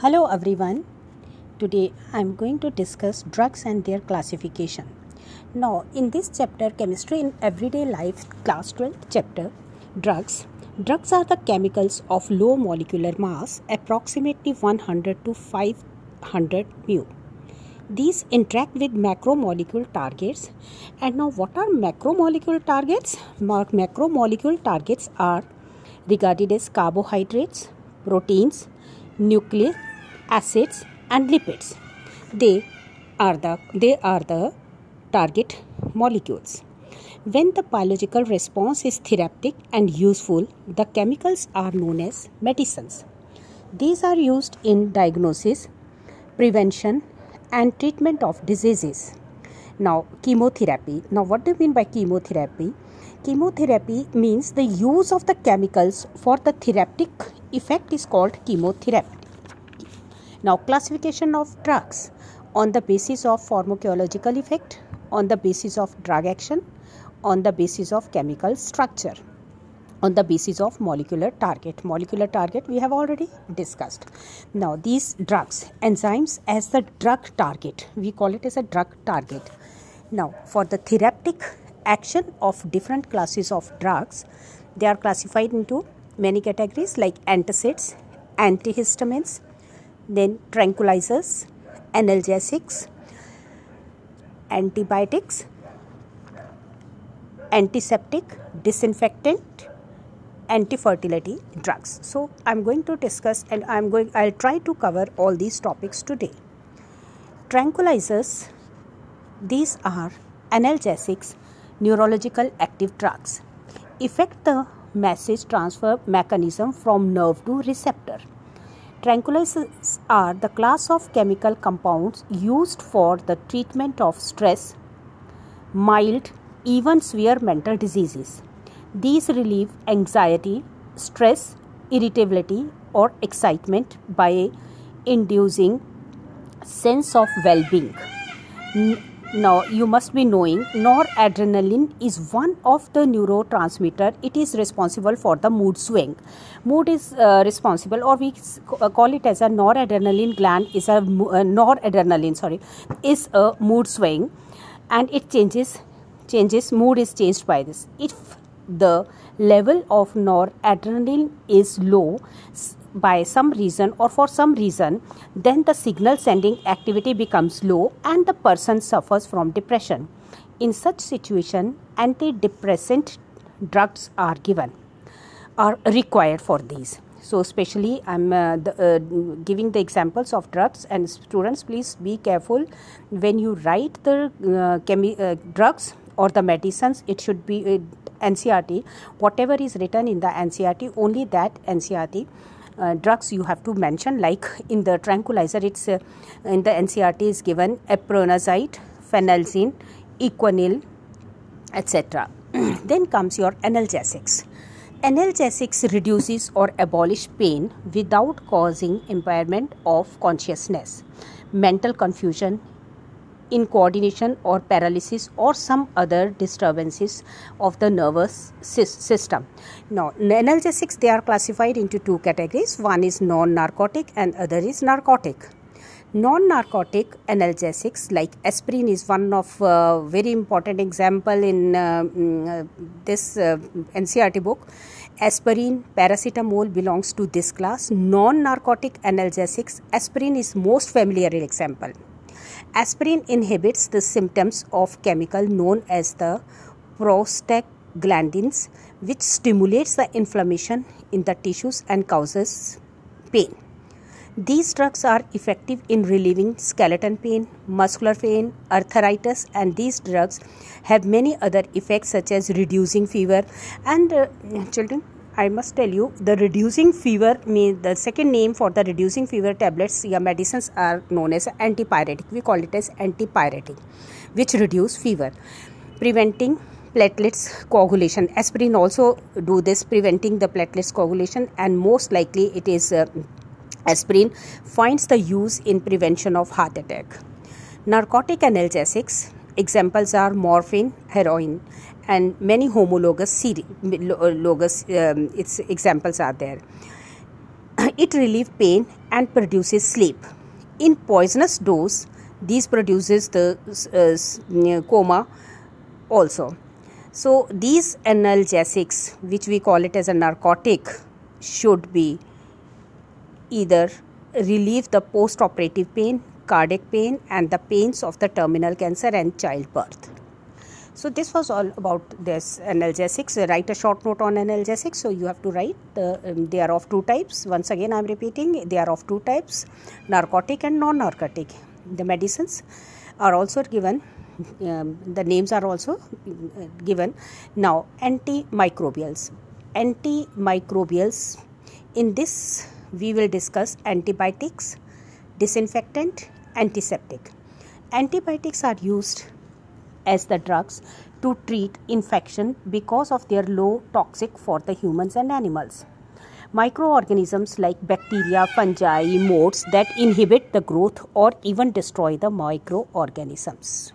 Hello everyone. Today I am going to discuss drugs and their classification. Now, in this chapter, Chemistry in Everyday Life, class 12th chapter, drugs. Drugs are the chemicals of low molecular mass, approximately 100 to 500 mu. These interact with macromolecule targets. And now, what are macromolecule targets? Macromolecule targets are regarded as carbohydrates, proteins, nucleic acids and lipids. They are the they are the target molecules. When the biological response is therapeutic and useful the chemicals are known as medicines. These are used in diagnosis prevention and treatment of diseases. Now chemotherapy. Now what do you mean by chemotherapy? Chemotherapy means the use of the chemicals for the therapeutic effect is called chemotherapy now, classification of drugs on the basis of pharmacological effect, on the basis of drug action, on the basis of chemical structure, on the basis of molecular target. Molecular target we have already discussed. Now, these drugs, enzymes as the drug target, we call it as a drug target. Now, for the therapeutic action of different classes of drugs, they are classified into many categories like antacids, antihistamines, then tranquilizers, analgesics, antibiotics, antiseptic, disinfectant, anti-fertility drugs. So I'm going to discuss and I'm going I'll try to cover all these topics today. Tranquilizers these are analgesics, neurological active drugs. Effect the message transfer mechanism from nerve to receptor Tranquilizers are the class of chemical compounds used for the treatment of stress, mild, even severe mental diseases. These relieve anxiety, stress, irritability, or excitement by inducing sense of well-being now you must be knowing noradrenaline is one of the neurotransmitter. It is responsible for the mood swing. Mood is uh, responsible or we uh, call it as a noradrenaline gland is a uh, noradrenaline sorry is a mood swing and it changes changes mood is changed by this. If the level of noradrenaline is low by some reason or for some reason, then the signal sending activity becomes low and the person suffers from depression. In such situation, antidepressant drugs are given, are required for these. So, especially I'm uh, the, uh, giving the examples of drugs, and students, please be careful when you write the uh, chemi- uh, drugs or the medicines. It should be uh, NCERT. Whatever is written in the NCERT, only that NCERT uh, drugs you have to mention like in the tranquilizer it's uh, in the ncert is given iproniazid phenelzine equanil etc then comes your analgesics. Analgesics reduces or abolish pain without causing impairment of consciousness mental confusion in coordination or paralysis or some other disturbances of the nervous system. Now, analgesics they are classified into two categories. One is non-narcotic and other is narcotic. Non-narcotic analgesics like aspirin is one of uh, very important example in uh, mm, uh, this uh, NCERT book. Aspirin, paracetamol belongs to this class. Non-narcotic analgesics, aspirin is most familiar example Aspirin inhibits the symptoms of chemical known as the prostaglandins, which stimulates the inflammation in the tissues and causes pain. These drugs are effective in relieving skeleton pain, muscular pain, arthritis, and these drugs have many other effects such as reducing fever. And uh, children, I must tell you the reducing fever mean the second name for the reducing fever tablets yeah medicines are known as antipyretic. We call it as antipyretic, which reduce fever, preventing platelets coagulation. Aspirin also do this, preventing the platelets coagulation, and most likely it is uh, aspirin finds the use in prevention of heart attack. Narcotic analgesics examples are morphine, heroin, and many homologous series, logous um, its examples are there it relieves pain and produces sleep. In poisonous dose, these produces the uh, coma also. So these analgesics, which we call it as a narcotic, should be either relieve the post-operative pain, cardiac pain, and the pains of the terminal cancer and childbirth. So this was all about this analgesics. Write a short note on analgesics. So you have to write the, um, they are of two types. Once again, I am repeating they are of two types: narcotic and non-narcotic. The medicines are also given. Um, the names are also uh, given. Now, antimicrobials. Antimicrobials. In this, we will discuss antibiotics, disinfectant, antiseptic. Antibiotics are used as the drugs to treat infection because of their low toxic for the humans and animals microorganisms like bacteria fungi modes that inhibit the growth or even destroy the microorganisms